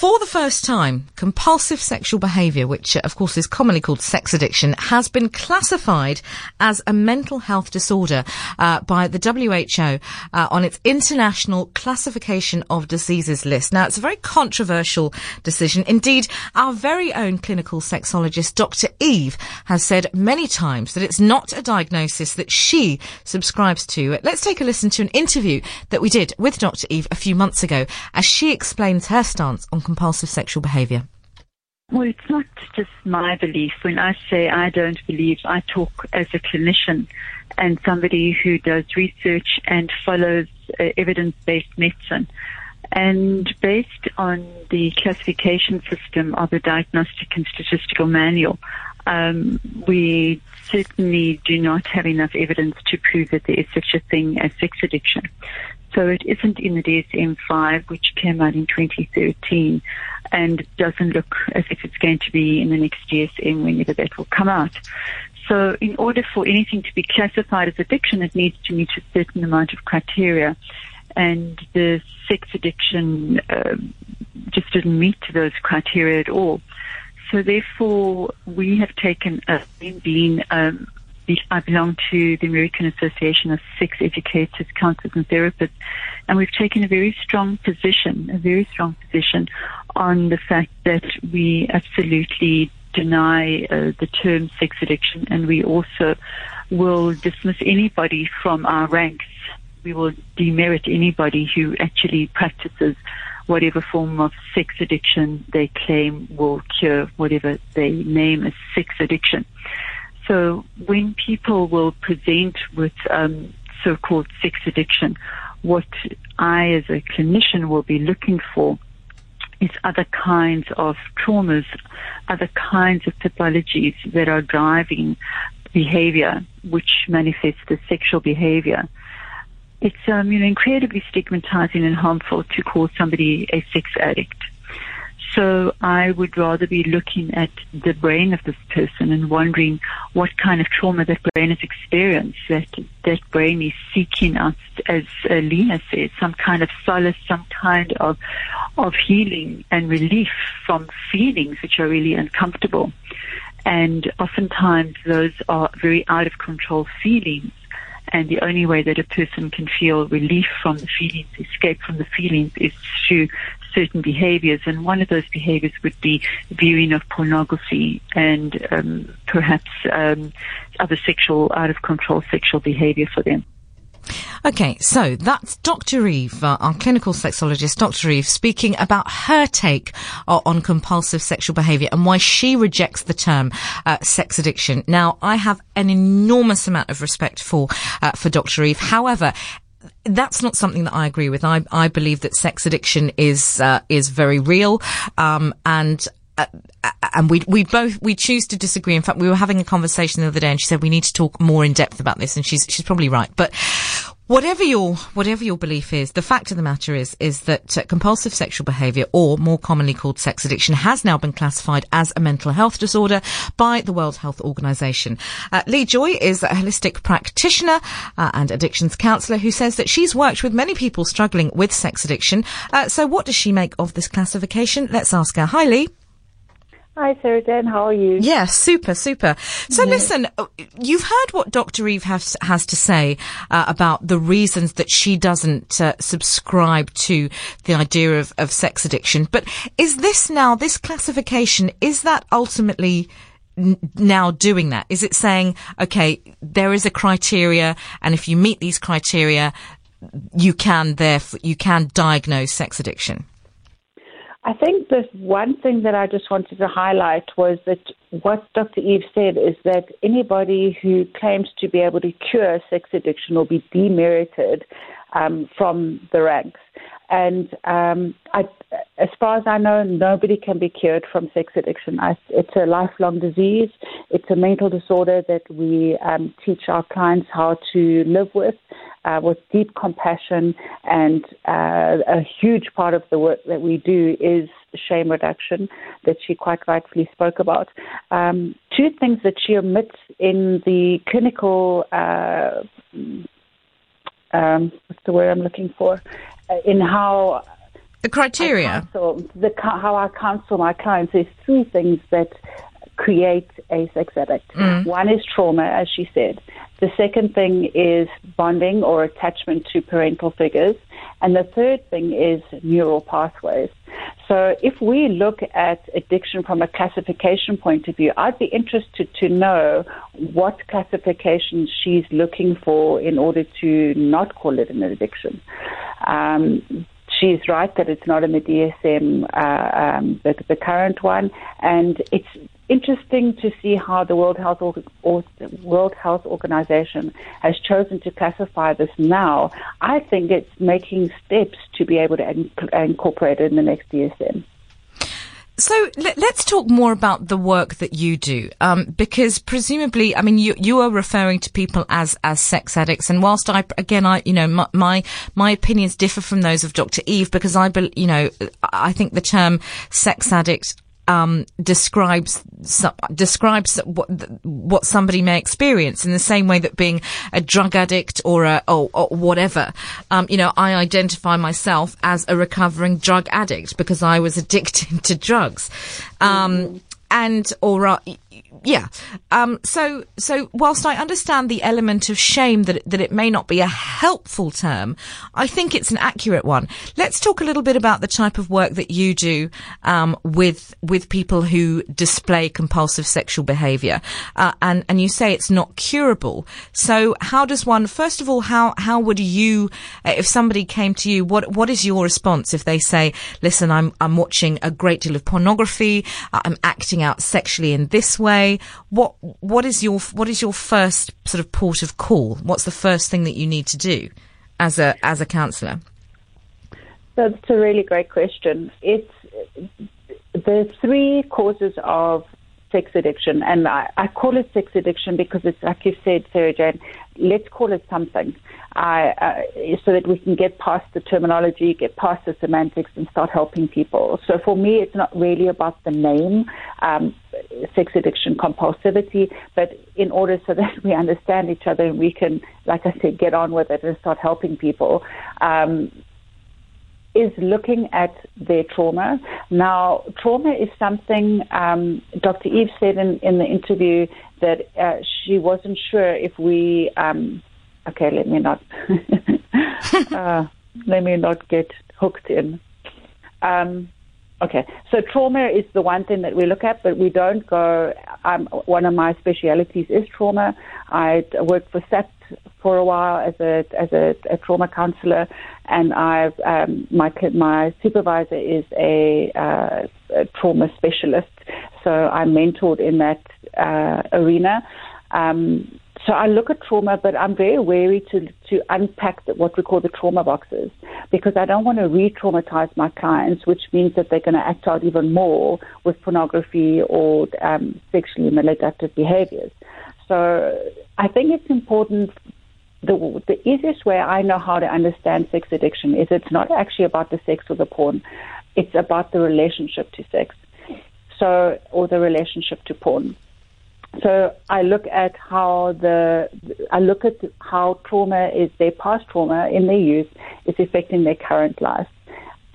For the first time, compulsive sexual behaviour, which uh, of course is commonly called sex addiction, has been classified as a mental health disorder uh, by the WHO uh, on its international classification of diseases list. Now, it's a very controversial decision. Indeed, our very own clinical sexologist, Dr. Eve, has said many times that it's not a diagnosis that she subscribes to. Let's take a listen to an interview that we did with Dr. Eve a few months ago as she explains her stance on compulsive sexual behaviour. Well, it's not just my belief. When I say I don't believe, I talk as a clinician and somebody who does research and follows uh, evidence-based medicine. And based on the classification system of the Diagnostic and Statistical Manual, um, we certainly do not have enough evidence to prove that there is such a thing as sex addiction. So it isn't in the DSM-5, which came out in 2013, and doesn't look as if it's going to be in the next DSM whenever that will come out. So in order for anything to be classified as addiction, it needs to meet a certain amount of criteria. And the sex addiction uh, just didn't meet those criteria at all. So therefore, we have taken a being um, I belong to the American Association of Sex Educators, Counselors and Therapists, and we've taken a very strong position, a very strong position on the fact that we absolutely deny uh, the term sex addiction and we also will dismiss anybody from our ranks. We will demerit anybody who actually practices whatever form of sex addiction they claim will cure whatever they name as sex addiction. So when people will present with um, so-called sex addiction, what I as a clinician will be looking for is other kinds of traumas, other kinds of pathologies that are driving behavior, which manifests as sexual behavior. It's um, you know incredibly stigmatizing and harmful to call somebody a sex addict. So I would rather be looking at the brain of this person and wondering what kind of trauma that brain has experienced, that that brain is seeking out, as Lena said, some kind of solace, some kind of of healing and relief from feelings which are really uncomfortable. And oftentimes those are very out of control feelings. And the only way that a person can feel relief from the feelings, escape from the feelings, is through certain behaviors, and one of those behaviors would be viewing of pornography and um, perhaps um, other sexual, out of control sexual behavior for them. Okay, so that's Dr. Eve, uh, our clinical sexologist, Dr. Eve, speaking about her take uh, on compulsive sexual behavior and why she rejects the term uh, sex addiction. Now, I have an enormous amount of respect for uh, for Dr. Eve. However, that's not something that I agree with. I, I believe that sex addiction is uh, is very real, um, and uh, and we we both we choose to disagree. In fact, we were having a conversation the other day, and she said we need to talk more in depth about this, and she's she's probably right. But whatever your whatever your belief is, the fact of the matter is is that uh, compulsive sexual behaviour, or more commonly called sex addiction, has now been classified as a mental health disorder by the World Health Organization. Uh, Leigh Joy is a holistic practitioner uh, and addictions counsellor who says that she's worked with many people struggling with sex addiction. Uh, so, what does she make of this classification? Let's ask her. Hi, Leigh. Hi, Sara-Jayne. How are you? Yeah, super, super. So yeah. listen, uh, you've heard what Dr. Eve has, has to say uh, about the reasons that she doesn't uh, subscribe to the idea of, of sex addiction. But is this now, this classification, is that ultimately n- now doing that? Is it saying, okay, there is a criteria and if you meet these criteria, you can therefore, you can diagnose sex addiction? I think the one thing that I just wanted to highlight was that what Dr. Eve said is that anybody who claims to be able to cure sex addiction will be demerited um, from the ranks. And um, I, as far as I know, nobody can be cured from sex addiction. I, it's a lifelong disease. It's a mental disorder that we um, teach our clients how to live with, uh, with deep compassion. And uh, a huge part of the work that we do is shame reduction that she quite rightfully spoke about. Um, two things that she omits in the clinical. Uh, um, what's the word I'm looking for? In how The criteria? Counsel, the, how I counsel my clients, there's three things that create a sex addict. Mm. One is trauma, as she said. The second thing is bonding or attachment to parental figures. And the third thing is neural pathways. So if we look at addiction from a classification point of view, I'd be interested to know what classification she's looking for in order to not call it an addiction. Um, she's right that it's not in the DSM, uh, um, the, the, current one, and it's interesting to see how the World Health or, or World Health Organization has chosen to classify this now. I think it's making steps to be able to inc- incorporate it in the next DSM. So let, us talk more about the work that you do, um, because presumably, I mean, you you are referring to people as as sex addicts, and whilst I again, I you know my my, my opinions differ from those of Dr. Eve because I you know I think the term sex addict um, describes describes what what somebody may experience in the same way that being a drug addict or a or, or whatever. Um, you know, I identify myself as a recovering drug addict because I was addicted to drugs. Um, mm-hmm. And or yeah. Um, so, so whilst I understand the element of shame that that it may not be a helpful term, I think it's an accurate one. Let's talk a little bit about the type of work that you do um, with with people who display compulsive sexual behaviour, uh, and and you say it's not curable. So, how does one first of all, how how would you, uh, if somebody came to you, what what is your response if they say, "Listen, I'm I'm watching a great deal of pornography, I'm acting out sexually in this way." what what is your what is your first sort of port of call? What's the first thing that you need to do as a as a counsellor? That's a really great question. It's the three causes of sex addiction, and I, I, call it sex addiction because it's like you said, Sara-Jayne. Let's call it something, uh, uh, so that we can get past the terminology, get past the semantics, and start helping people. So for me, it's not really about the name. Um, sex addiction compulsivity, but in order so that we understand each other and we can, like I said, get on with it and start helping people. Um, is looking at their trauma. Now, trauma is something um, Dr. Eve said in, in the interview that uh, she wasn't sure if we. Um, okay, let me not. uh, let me not get hooked in. Um, Okay, so trauma is the one thing that we look at, but we don't go. Um, one of my specialities is trauma. I worked for SAT for a while as a as a, a trauma counselor, and I've um, my my supervisor is a, uh, a, trauma specialist, so I'm mentored in that uh, arena. Um, so I look at trauma, but I'm very wary to, to unpack the, what we call the trauma boxes because I don't want to re traumatize my clients, which means that they're going to act out even more with pornography or um, sexually maladaptive behaviors. So I think it's important. The, the easiest way I know how to understand sex addiction is it's not actually about the sex or the porn, it's about the relationship to sex. So, or the relationship to porn. So I look at how the I look at how trauma is their past trauma in their youth is affecting their current life.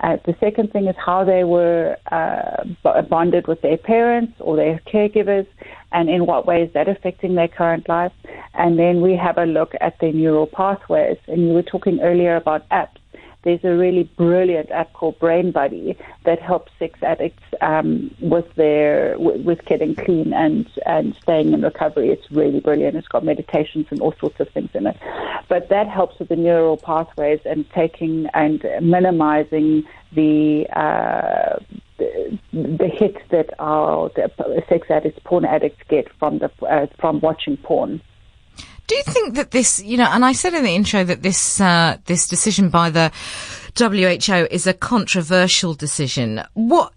Uh, the second thing is how they were uh, bonded with their parents or their caregivers, and in what way is that affecting their current life. And then we have a look at their neural pathways. And you were talking earlier about apps there's a really brilliant app called Brain Buddy that helps sex addicts um, with their with getting clean and and staying in recovery. It's really brilliant. It's got meditations and all sorts of things in it, but that helps with the neural pathways and taking and minimizing the uh, the, the hits that our the sex addicts, porn addicts get from the uh, from watching porn. Do you think that this, you know, and I said in the intro that this uh, this decision by the WHO is a controversial decision. What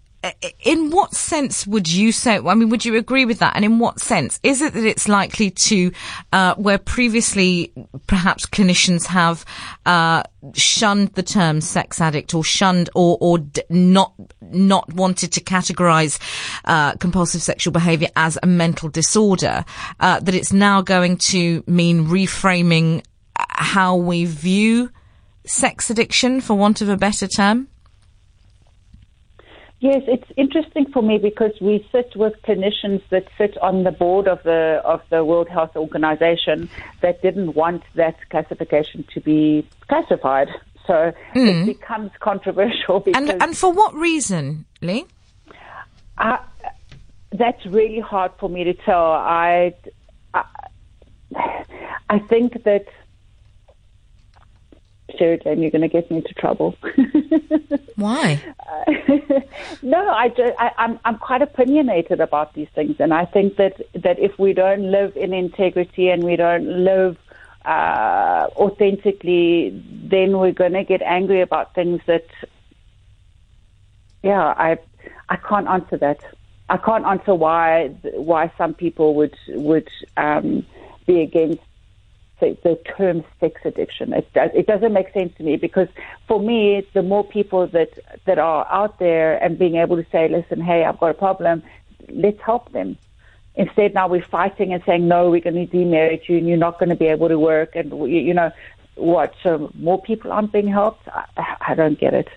in what sense would you say? I mean, would you agree with that? And in what sense is it that it's likely to, uh, where previously perhaps clinicians have uh, shunned the term sex addict or shunned or or not not wanted to categorize uh, compulsive sexual behavior as a mental disorder, uh, that it's now going to mean reframing how we view sex addiction, for want of a better term? Yes, it's interesting for me because we sit with clinicians that sit on the board of the of the World Health Organization that didn't want that classification to be classified. So mm. it becomes controversial. and and for what reason, Leigh? Uh, that's really hard for me to tell. I, I, I think that Sheridan, you're going to get me into trouble. Why? Uh, no, I, just, I, I'm I'm quite opinionated about these things, and I think that that if we don't live in integrity and we don't live uh, authentically, then we're going to get angry about things that. Yeah, I I can't answer that. I can't answer why why some people would would um, be against the, the term sex addiction. It, does, it doesn't make sense to me because for me, the more people that, that are out there and being able to say, listen, hey, I've got a problem, let's help them. Instead, now we're fighting and saying, no, we're going to demerit you and you're not going to be able to work. And, you know, what? So more people aren't being helped? I, I don't get it.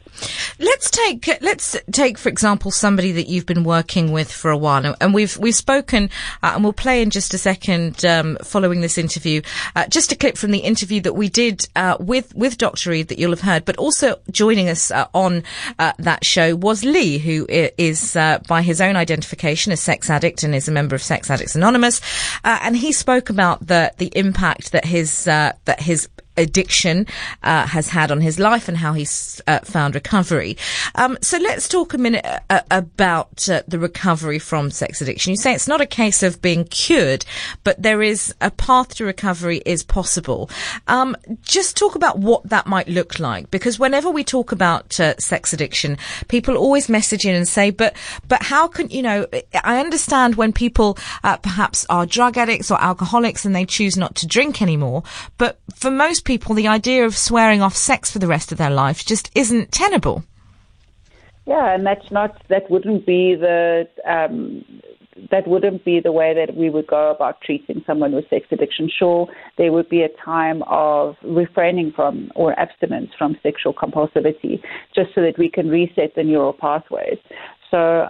Let's take let's take for example somebody that you've been working with for a while, and we've we've spoken, uh, and we'll play in just a second um, following this interview, uh, just a clip from the interview that we did uh, with with Dr. Reed that you'll have heard. But also joining us uh, on uh, that show was Lee, who is uh, by his own identification a sex addict and is a member of Sex Addicts Anonymous, and he spoke about the the impact that his that his addiction uh, has had on his life and how he's uh, found recovery. Um, so let's talk a minute uh, about uh, the recovery from sex addiction. You say it's not a case of being cured, but there is a path to recovery is possible. Um, just talk about what that might look like, because whenever we talk about uh, sex addiction, people always message in and say, "But, but how can you know?" I understand when people uh, perhaps are drug addicts or alcoholics and they choose not to drink anymore, but for most people, the idea of swearing off sex for the rest of their life just isn't tenable. Yeah, and that's not that wouldn't be the um, that wouldn't be the way that we would go about treating someone with sex addiction. Sure, there would be a time of refraining from or abstinence from sexual compulsivity, just so that we can reset the neural pathways. So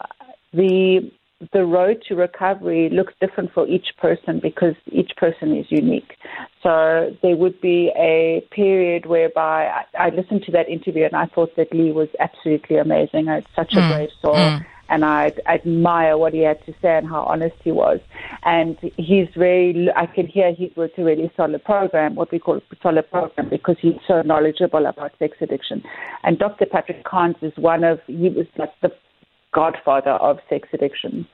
the the road to recovery looks different for each person because each person is unique. So there would be a period whereby I, I listened to that interview and I thought that Lee was absolutely amazing. I had such mm. a brave soul. Mm. And I, I admire what he had to say and how honest he was. And he's very, I can hear he was a really solid program, what we call a solid program, because he's so knowledgeable about sex addiction. And Dr. Patrick Carnes is one of, he was like the godfather of sex addiction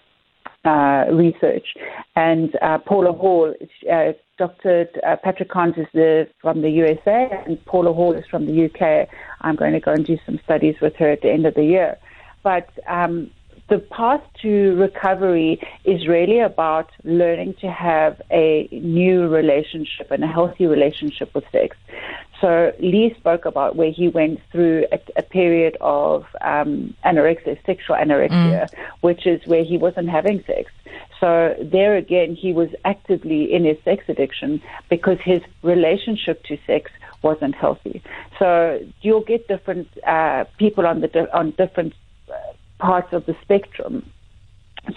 uh, research. And uh, Paula Hall, uh, Dr. Uh, Patrick Carnes is the, from the USA, and Paula Hall is from the UK. I'm going to go and do some studies with her at the end of the year. But um, the path to recovery is really about learning to have a new relationship and a healthy relationship with sex. So Lee spoke about where he went through a, a period of um, anorexia, sexual anorexia, mm. which is where he wasn't having sex. So there again, he was actively in his sex addiction because his relationship to sex wasn't healthy. So you'll get different uh, people on the on different parts of the spectrum.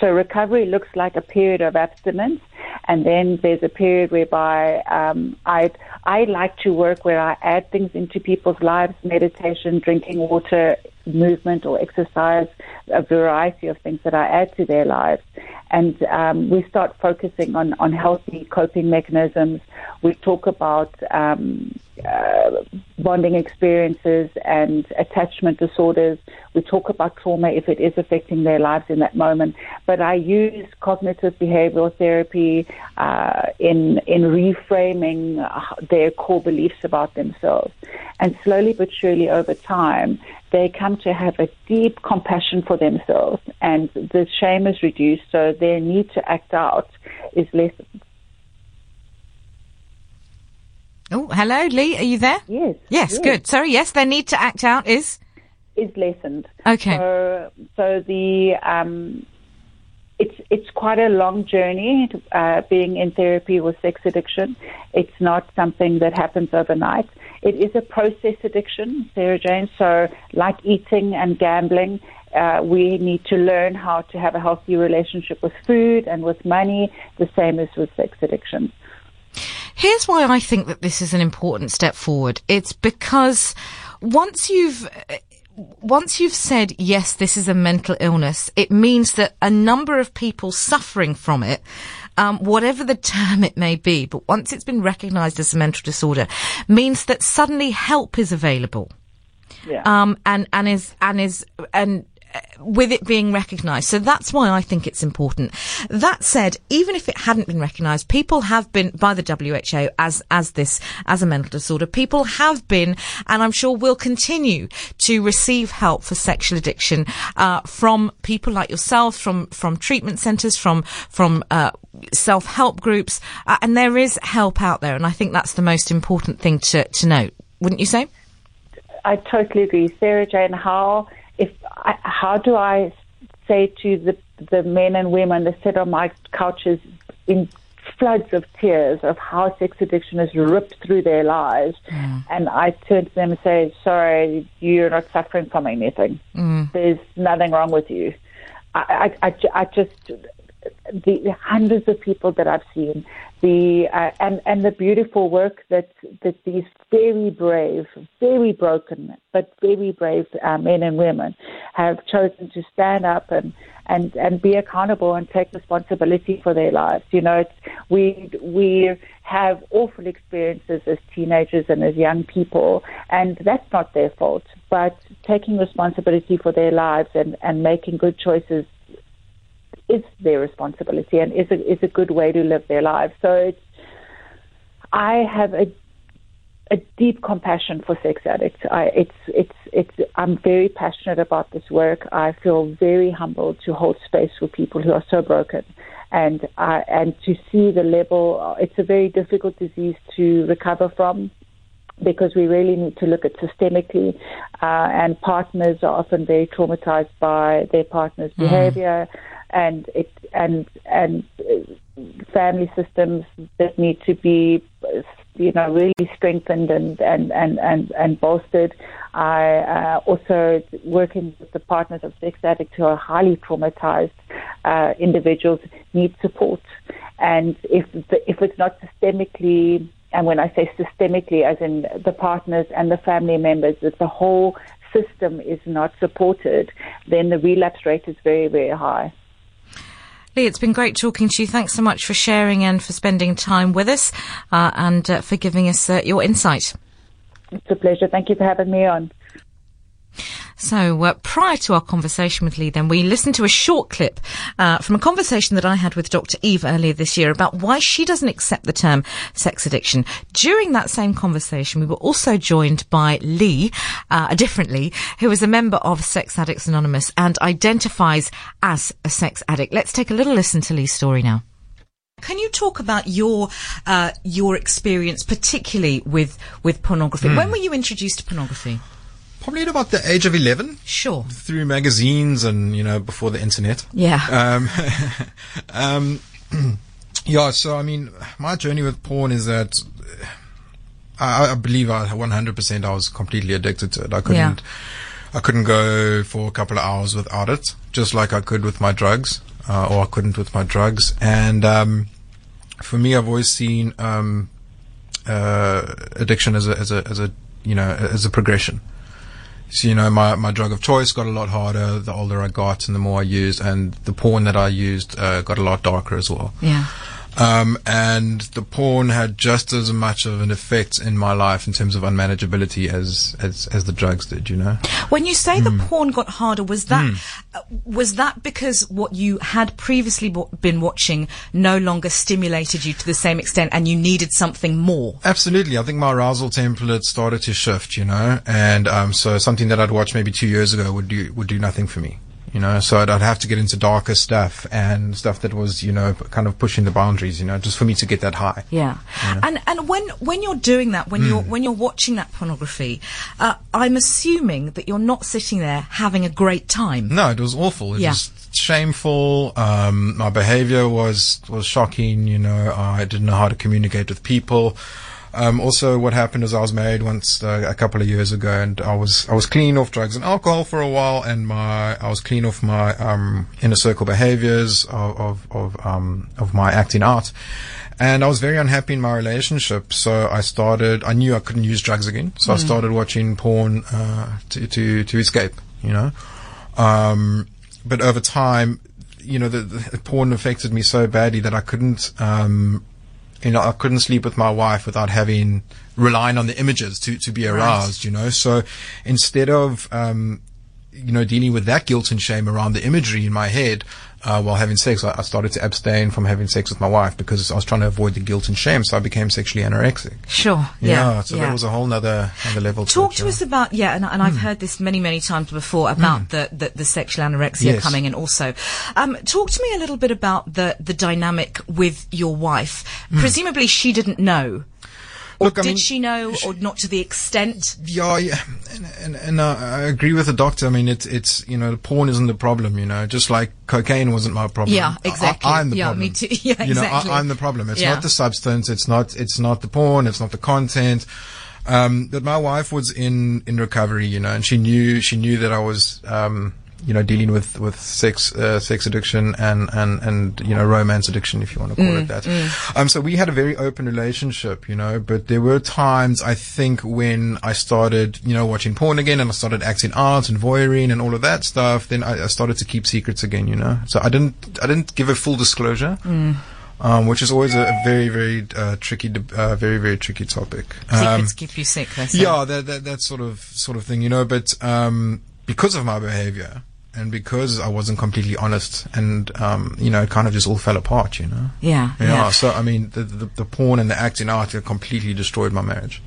So recovery looks like a period of abstinence, and then there's a period whereby um, I I like to work where I add things into people's lives: meditation, drinking water, movement or exercise, a variety of things that I add to their lives. And um, we start focusing on, on healthy coping mechanisms. We talk about um, uh, bonding experiences and attachment disorders. We talk about trauma if it is affecting their lives in that moment. But I use cognitive behavioral therapy uh, in in reframing their core beliefs about themselves. And slowly but surely over time, they come to have a deep compassion for themselves and the shame is reduced so their need to act out is lessened. Oh, hello, Leigh. Are you there? Yes. Yes, yes. good. Sorry, yes, their need to act out is is lessened. Okay. So, so the um, it's it's quite a long journey uh, being in therapy with sex addiction. It's not something that happens overnight. It is a process addiction, Sara-Jayne. So, like eating and gambling, Uh, we need to learn how to have a healthy relationship with food and with money, the same as with sex addiction. Here's why I think that this is an important step forward. It's because once you've once you've said yes, this is a mental illness, it means that a number of people suffering from it um, whatever the term it may be, but once it's been recognised as a mental disorder, means that suddenly help is available. Yeah. Um, and and is and is and with it being recognised. So that's why I think it's important. That said, even if it hadn't been recognised, people have been by the WHO as as this as a mental disorder. People have been, and I'm sure will continue to receive help for sexual addiction uh, from people like yourself, from from treatment centres, from from uh, self help groups, uh, and there is help out there. And I think that's the most important thing to to note. Wouldn't you say? I totally agree, Sara-Jayne. How if I, how do I say to the the men and women that sit on my couches in floods of tears of how sex addiction has ripped through their lives, mm. and I turn to them and say, "Sorry, you're not suffering from anything. Mm. There's nothing wrong with you." I, I, I, I just the hundreds of people that I've seen, the uh, and and the beautiful work that that these very brave, very broken, but very brave uh, men and women have chosen to stand up and and and be accountable and take responsibility for their lives. You know, it's, we we have awful experiences as teenagers and as young people, and that's not their fault. But taking responsibility for their lives and and making good choices is their responsibility and is a, is a good way to live their lives. So it's, I have a a deep compassion for sex addicts. I, it's, it's, it's, I'm very passionate about this work. I feel very humbled to hold space for people who are so broken. And, uh, and to see the level, it's a very difficult disease to recover from because we really need to look at systemically. Uh, and partners are often very traumatized by their partner's mm. behavior and it and and family systems that need to be you know really strengthened and and and and, and bolstered. I uh, also working with the partners of sex addicts who are highly traumatized uh, individuals need support, and if the, if it's not systemically and when I say systemically, as in the partners and the family members, that the whole system is not supported, then the relapse rate is very, very high. Leigh, it's been great talking to you. Thanks so much for sharing and for spending time with us uh, and uh, for giving us uh, your insight. It's a pleasure. Thank you for having me on. So, uh, prior to our conversation with Leigh, then we listened to a short clip uh, from a conversation that I had with Dr. Eve earlier this year about why she doesn't accept the term sex addiction. During that same conversation, we were also joined by Lee, uh, a different Lee, who is a member of Sex Addicts Anonymous and identifies as a sex addict. Let's take a little listen to Lee's story now. Can you talk about your uh, your experience, particularly with with pornography? Mm. When were you introduced to pornography? Probably at about the age of 11. Sure. Through magazines and, you know, before the internet. Yeah. Um, um, yeah, so I mean, my journey with porn is that I, I believe I 100% I was completely addicted to it. I couldn't, yeah. I couldn't go for a couple of hours without it, just like I could with my drugs, uh, or I couldn't with my drugs. And, um, for me, I've always seen, um, uh, addiction as a, as a, as a, you know, as a progression. So, you know, my, my drug of choice got a lot harder the older I got and the more I used, and the porn that I used uh, got a lot darker as well. Yeah. Um, and the porn had just as much of an effect in my life in terms of unmanageability as, as, as the drugs did, you know? When you say mm. the hmm. porn got harder, was that, mm. uh, was that because what you had previously been watching no longer stimulated you to the same extent and you needed something more? Absolutely. I think my arousal template started to shift, you know? And, um, so something that I'd watched maybe two years ago would do, would do nothing for me you know, so I'd, I'd, have to get into darker stuff and stuff that was, you know, kind of pushing the boundaries, you know, just for me to get that high. Yeah, you know? and and when when you're doing that, when mm. you're when you're watching that pornography, uh, I'm assuming that you're not sitting there having a great time. No, it was awful. It yeah. was shameful. Um, my behavior was was shocking. You know, I didn't know how to communicate with people. Um, also, what happened is I was married once uh, a couple of years ago, and I was I was clean off drugs and alcohol for a while, and my I was clean off my um, inner circle behaviors of of of, um, of my acting out. And I was very unhappy in my relationship, so I started. I knew I couldn't use drugs again, so I started watching porn uh, to to to escape. You know, um, but over time, you know, the, the porn affected me so badly that I couldn't, um, you know, I couldn't sleep with my wife without having relying on the images to to be aroused. You know, so instead of um, you know dealing with that guilt and shame around the imagery in my head, uh, while having sex, I, I, started to abstain from having sex with my wife because I was trying to avoid the guilt and shame. So I became sexually anorexic. Sure. Yeah. yeah so yeah. that was a whole nother, other level. Talk to, us about, yeah, and, and I've mm. heard this many, many times before about mm. the, the, the, sexual anorexia yes. coming in also. Um, talk to me a little bit about the, the dynamic with your wife. Mm. Presumably she didn't know or Look, did mean, she know, she, or not to the extent? Yeah, yeah, and, and, and uh, I agree with the doctor. I mean, it's it's you know, porn isn't the problem. You know, just like cocaine wasn't my problem. Yeah, exactly. I, am the yeah, problem. me too. Yeah, you know, exactly. I, am the problem. It's yeah. not the substance. It's not. It's not the porn. It's not the content. Um, but my wife was in in recovery, you know, and she knew she knew that I was. Um, you know, dealing with with sex uh, sex addiction and and and you know romance addiction, if you want to call mm, it that. Mm. Um, so we had a very open relationship, you know, but there were times I think when I started, you know, watching porn again and I started acting out and voyeuring and all of that stuff. Then I, I started to keep secrets again, you know. So I didn't I didn't give a full disclosure. Mm. Um, which is always a, a very, very uh, tricky, uh, very, very tricky topic. Secrets um, keep you sick. Yeah, that, that that sort of sort of thing, you know. But um, because of my behavior, and because I wasn't completely honest, and um, you know, it kind of just all fell apart, you know. Yeah, yeah. yeah. So I mean, the, the, the porn and the acting out completely destroyed my marriage.